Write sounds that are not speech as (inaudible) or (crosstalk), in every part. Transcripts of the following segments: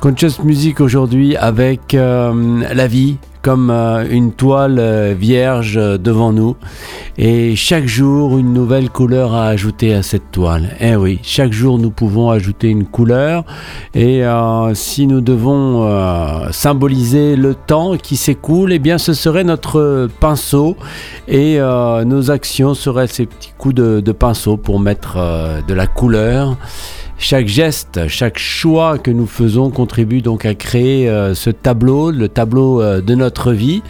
Conscious Music aujourd'hui avec euh, la vie comme euh, une toile euh, vierge devant nous et chaque jour une nouvelle couleur à ajouter à cette toile. Eh oui, chaque jour nous pouvons ajouter une couleur et si nous devons symboliser le temps qui s'écoule, eh bien ce serait notre pinceau et nos actions seraient ces petits coups de, de pinceau pour mettre de la couleur. Chaque geste, chaque choix que nous faisons contribue donc à créer euh, ce tableau, le tableau euh, de notre vie.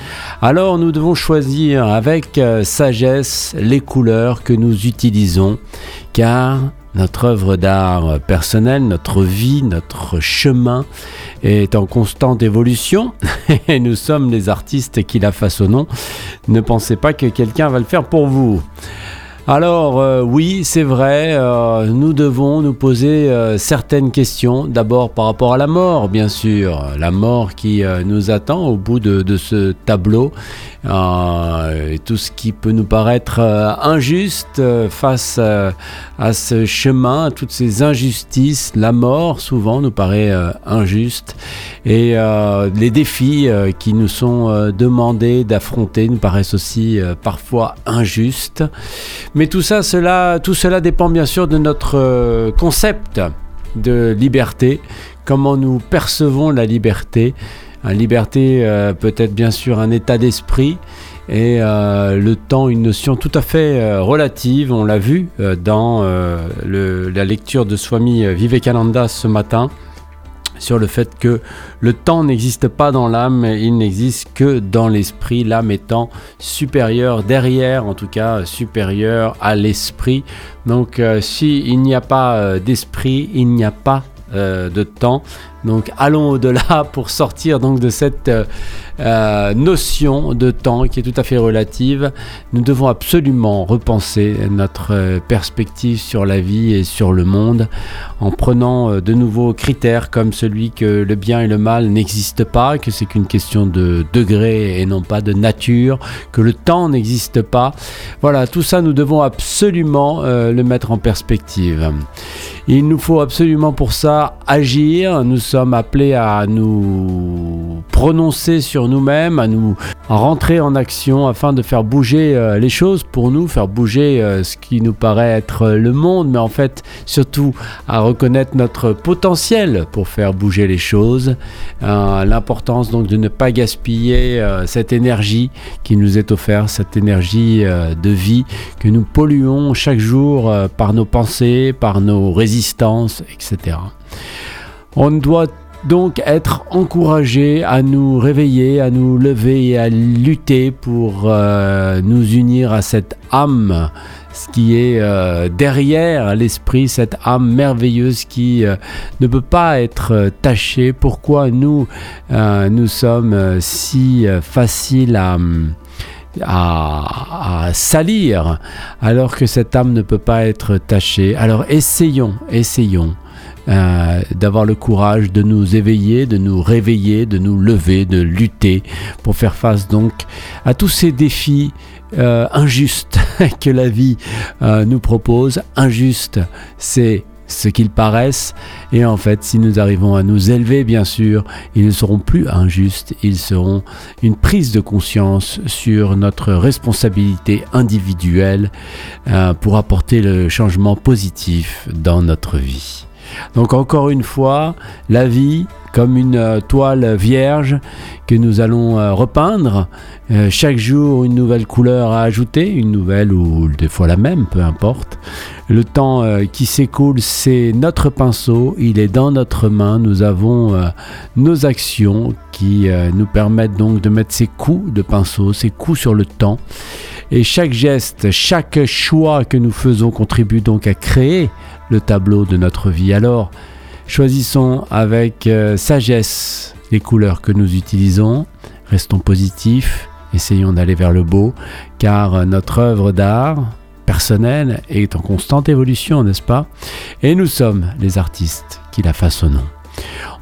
Alors nous devons choisir avec euh, sagesse les couleurs que nous utilisons, car notre œuvre d'art personnelle, notre vie, notre chemin est en constante évolution (laughs) et nous sommes les artistes qui la façonnons. Ne pensez pas que quelqu'un va le faire pour vous. Alors euh, oui, c'est vrai, euh, nous devons nous poser euh, certaines questions. D'abord par rapport à la mort, bien sûr. La mort qui nous attend au bout de, ce tableau. tout ce qui peut nous paraître injuste face à ce chemin, à toutes ces injustices. La mort, souvent, nous paraît injuste. Et les défis qui nous sont demandés d'affronter nous paraissent aussi parfois injustes. Mais tout ça, cela, tout cela dépend bien sûr de notre euh, concept de liberté, comment nous percevons la liberté. La liberté euh, peut être bien sûr un état d'esprit et euh, le temps une notion tout à fait relative. On l'a vu dans la lecture de Swami Vivekananda ce matin sur le fait que le temps n'existe pas dans l'âme, il n'existe que dans l'esprit, l'âme étant supérieure derrière, en tout cas supérieure à l'esprit. Donc euh, s'il n'y a pas euh, d'esprit, il n'y a pas euh, de temps. Donc allons au-delà (laughs) pour sortir donc de cette euh, euh, notion de temps qui est tout à fait relative. Nous devons absolument repenser notre perspective sur la vie et sur le monde en prenant de nouveaux critères comme celui que le bien et le mal n'existent pas, que c'est qu'une question de degré et non pas de nature, que le temps n'existe pas. Voilà, tout ça nous devons absolument le mettre en perspective. Il nous faut absolument pour ça agir. Nous sommes appelés à nous prononcer sur nous-mêmes, à nous rentrer en action afin de faire bouger euh, les choses pour nous, faire bouger euh, ce qui nous paraît être le monde, mais en fait surtout à reconnaître notre potentiel pour faire bouger les choses. Euh, l'importance donc de ne pas gaspiller cette énergie qui nous est offerte, cette énergie de vie que nous polluons chaque jour par nos pensées, par nos résistances, etc. On doit donc être encouragé à nous réveiller, à nous lever et à lutter pour euh, nous unir à cette âme ce qui est euh, derrière l'esprit, cette âme merveilleuse qui euh, ne peut pas être tachée. Pourquoi nous, sommes si faciles à, salir alors que cette âme ne peut pas être tachée? Alors essayons, essayons euh, d'avoir le courage de nous éveiller, de nous réveiller, de nous lever, de lutter pour faire face donc à tous ces défis euh, injustes (laughs) que la vie euh, nous propose. Injuste, c'est ce qu'ils paraissent. Et en fait, si nous arrivons à nous élever, bien sûr, ils ne seront plus injustes, ils seront une prise de conscience sur notre responsabilité individuelle pour apporter le changement positif dans notre vie. Donc encore une fois, la vie comme une euh, toile vierge que nous allons euh, repeindre. Euh, chaque jour, une nouvelle couleur à ajouter, une nouvelle ou des fois la même, peu importe. Le temps qui s'écoule, c'est notre pinceau, il est dans notre main. Nous avons nos actions qui nous permettent donc de mettre ces coups de pinceau, ces coups sur le temps. Et chaque geste, chaque choix que nous faisons contribue donc à créer le tableau de notre vie. Alors, choisissons avec euh, sagesse les couleurs que nous utilisons, restons positifs, essayons d'aller vers le beau, car notre œuvre d'art personnelle est en constante évolution, n'est-ce pas? Et nous sommes les artistes qui la façonnons.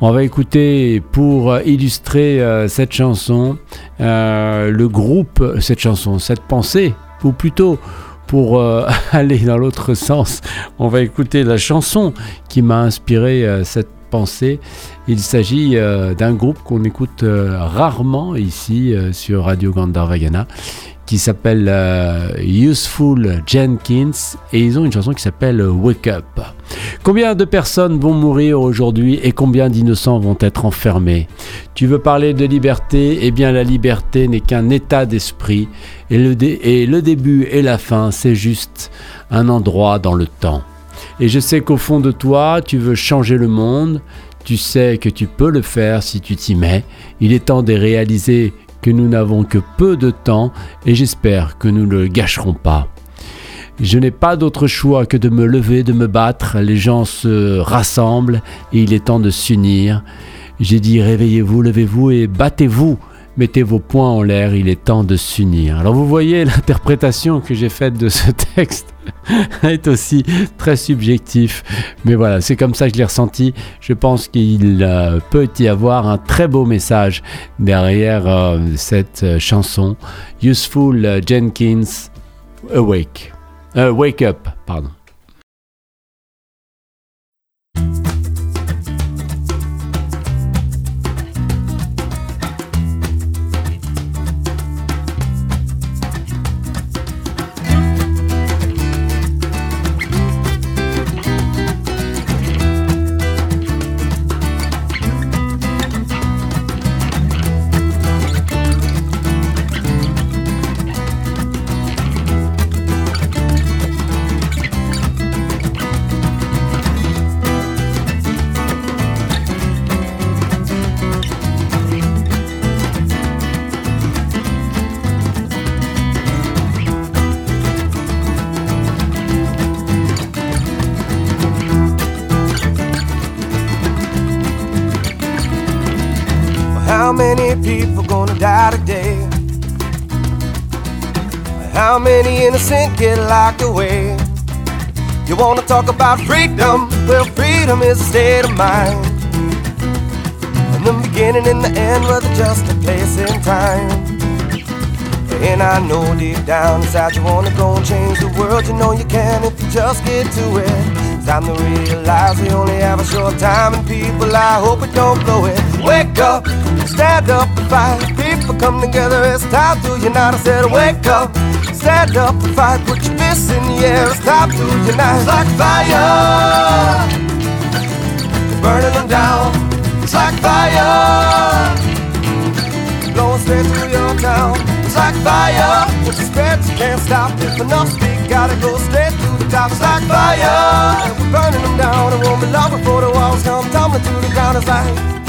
On va écouter pour illustrer euh, cette chanson euh, le groupe, cette chanson, cette pensée, ou plutôt pour euh, (laughs) aller dans l'autre (laughs) sens, on va écouter la chanson qui m'a inspiré euh, cette pensée. Il s'agit d'un groupe qu'on écoute rarement ici sur Radio Gandharvagana qui s'appelle Useful Jenkins et ils ont une chanson qui s'appelle Wake Up. Combien de personnes vont mourir aujourd'hui et combien d'innocents vont être enfermés? Tu veux parler de liberté? Eh bien la liberté n'est qu'un état d'esprit et le, et le début et la fin c'est juste un endroit dans le temps. Et je sais qu'au fond de toi tu veux changer le monde, tu sais que tu peux le faire si tu t'y mets. Il est temps de réaliser que nous n'avons que peu de temps et j'espère que nous ne le gâcherons pas. Je n'ai pas d'autre choix que de me lever, de me battre. Les gens se rassemblent et il est temps de s'unir. J'ai dit réveillez-vous, levez-vous et battez-vous. Mettez vos poings en l'air, il est temps de s'unir. Alors vous voyez, (laughs) l'interprétation que j'ai faite de ce texte (laughs) est aussi très subjectif. Mais voilà, c'est comme ça que je l'ai ressenti. Je pense qu'il euh, peut y avoir un très beau message derrière euh, cette euh, chanson. Useful Jenkins, Awake. Wake up, pardon. People gonna die today? How many innocent get locked away. You wanna talk about freedom? Well, freedom is a state of mind. And the beginning and the end, were just a place in time. And I know deep down inside you wanna go and change the world. You know you can if you just get to it. Time to realize we only have a short time, and people, I hope we don't blow it. Wake up, stand up and fight. People come together, it's time to unite. I said, Wake up. Stand up and fight, put your fists in the air. It's time to unite. It's like fire, burning them down. It's like fire, blowing straight through your town. It's like fire, what you spread, you can't stop. If enough speak, gotta go straight to the top. It's like fire, and we're burning them down. It won't be long before the walls come tumbling to the ground. It's like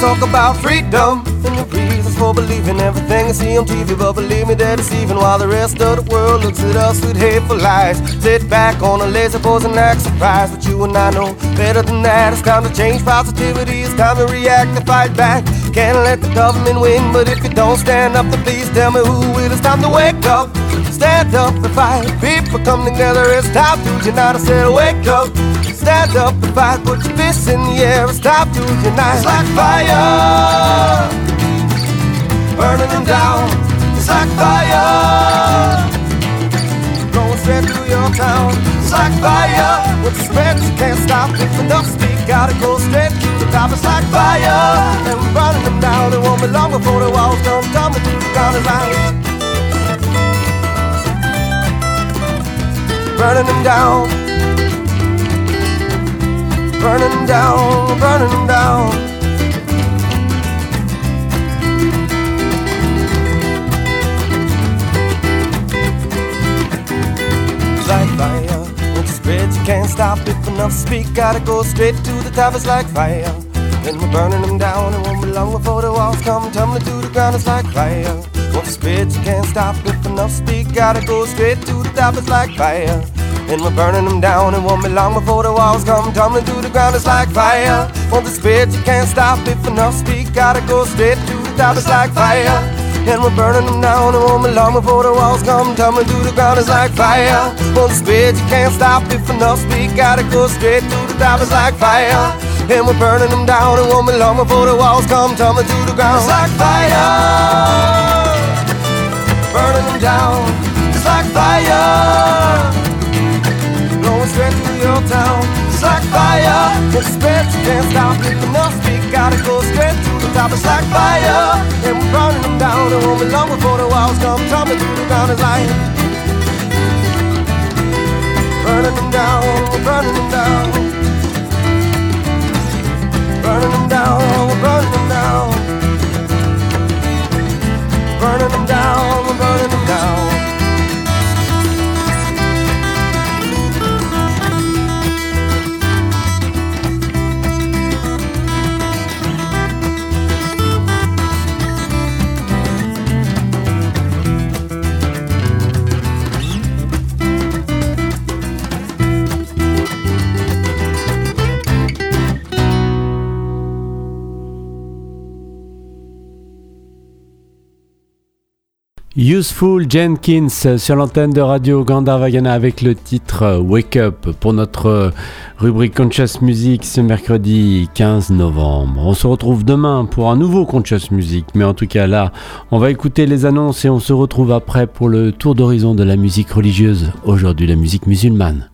talk about freedom and the reasons for believing everything I see on TV. But believe me, they're deceiving while the rest of the world looks at us with hateful eyes. Sit back on a lazy pose and act surprised. But you and I know better than that. It's time to change positivity. It's time to react and fight back. Can't let the government win, but if you don't stand up, then please tell me who will. It's time to wake up, stand up and fight. People come together. It's time to unite. I said, wake up. Stand up and fight, put your fists in the air and stop to unite. It's like fire, burning them down. It's like fire, blowing straight through your town. It's like fire, with the spread you can't stop. If enough speak, gotta go straight to the top. It's like fire, and we're burning them down. It won't be long before the walls come tumbling to the ground. It's like burning them down burning down, burning down. like fire, when spread, you can't stop it. Enough speak, gotta go straight to the top. It's like fire. Then we're burning them down, it won't be long before the walls come tumbling to the ground. It's like fire. Once spread, you can't stop it. Enough speak, gotta go straight to the top. It's like fire. And we're burning them down. It won't be long before the walls come tumbling to the ground. It's like fire. On the spit, you can't stop if enough speak. Gotta go straight to the top. It's like fire. And we're burning them down and won't be long before the walls come tumbling through the ground. It's like fire. Once spread, you can't stop if enough speak. Gotta go straight to the top. It's like fire. And we're burning them down and won't be long before the walls come tumbling through the ground. It's like fire. Burning them down. It's like fire. Town. It's like fire. Once spread, you can't stop if enough speak. Gotta go straight to the top. It's like fire. And we're burning them down and won't be long before the walls come tumbling through the ground. It's like burning them down. We're burning them down. Burning them down, we're burning them down. Burning them down, we're burning them down. Useful Jenkins sur l'antenne de Radio Gandharvagana avec le titre Wake Up pour notre rubrique Conscious Music ce mercredi 15 novembre. On se retrouve demain pour un nouveau Conscious Music, mais en tout cas là, on va écouter les annonces et on se retrouve après pour le tour d'horizon de la musique religieuse, aujourd'hui la musique musulmane.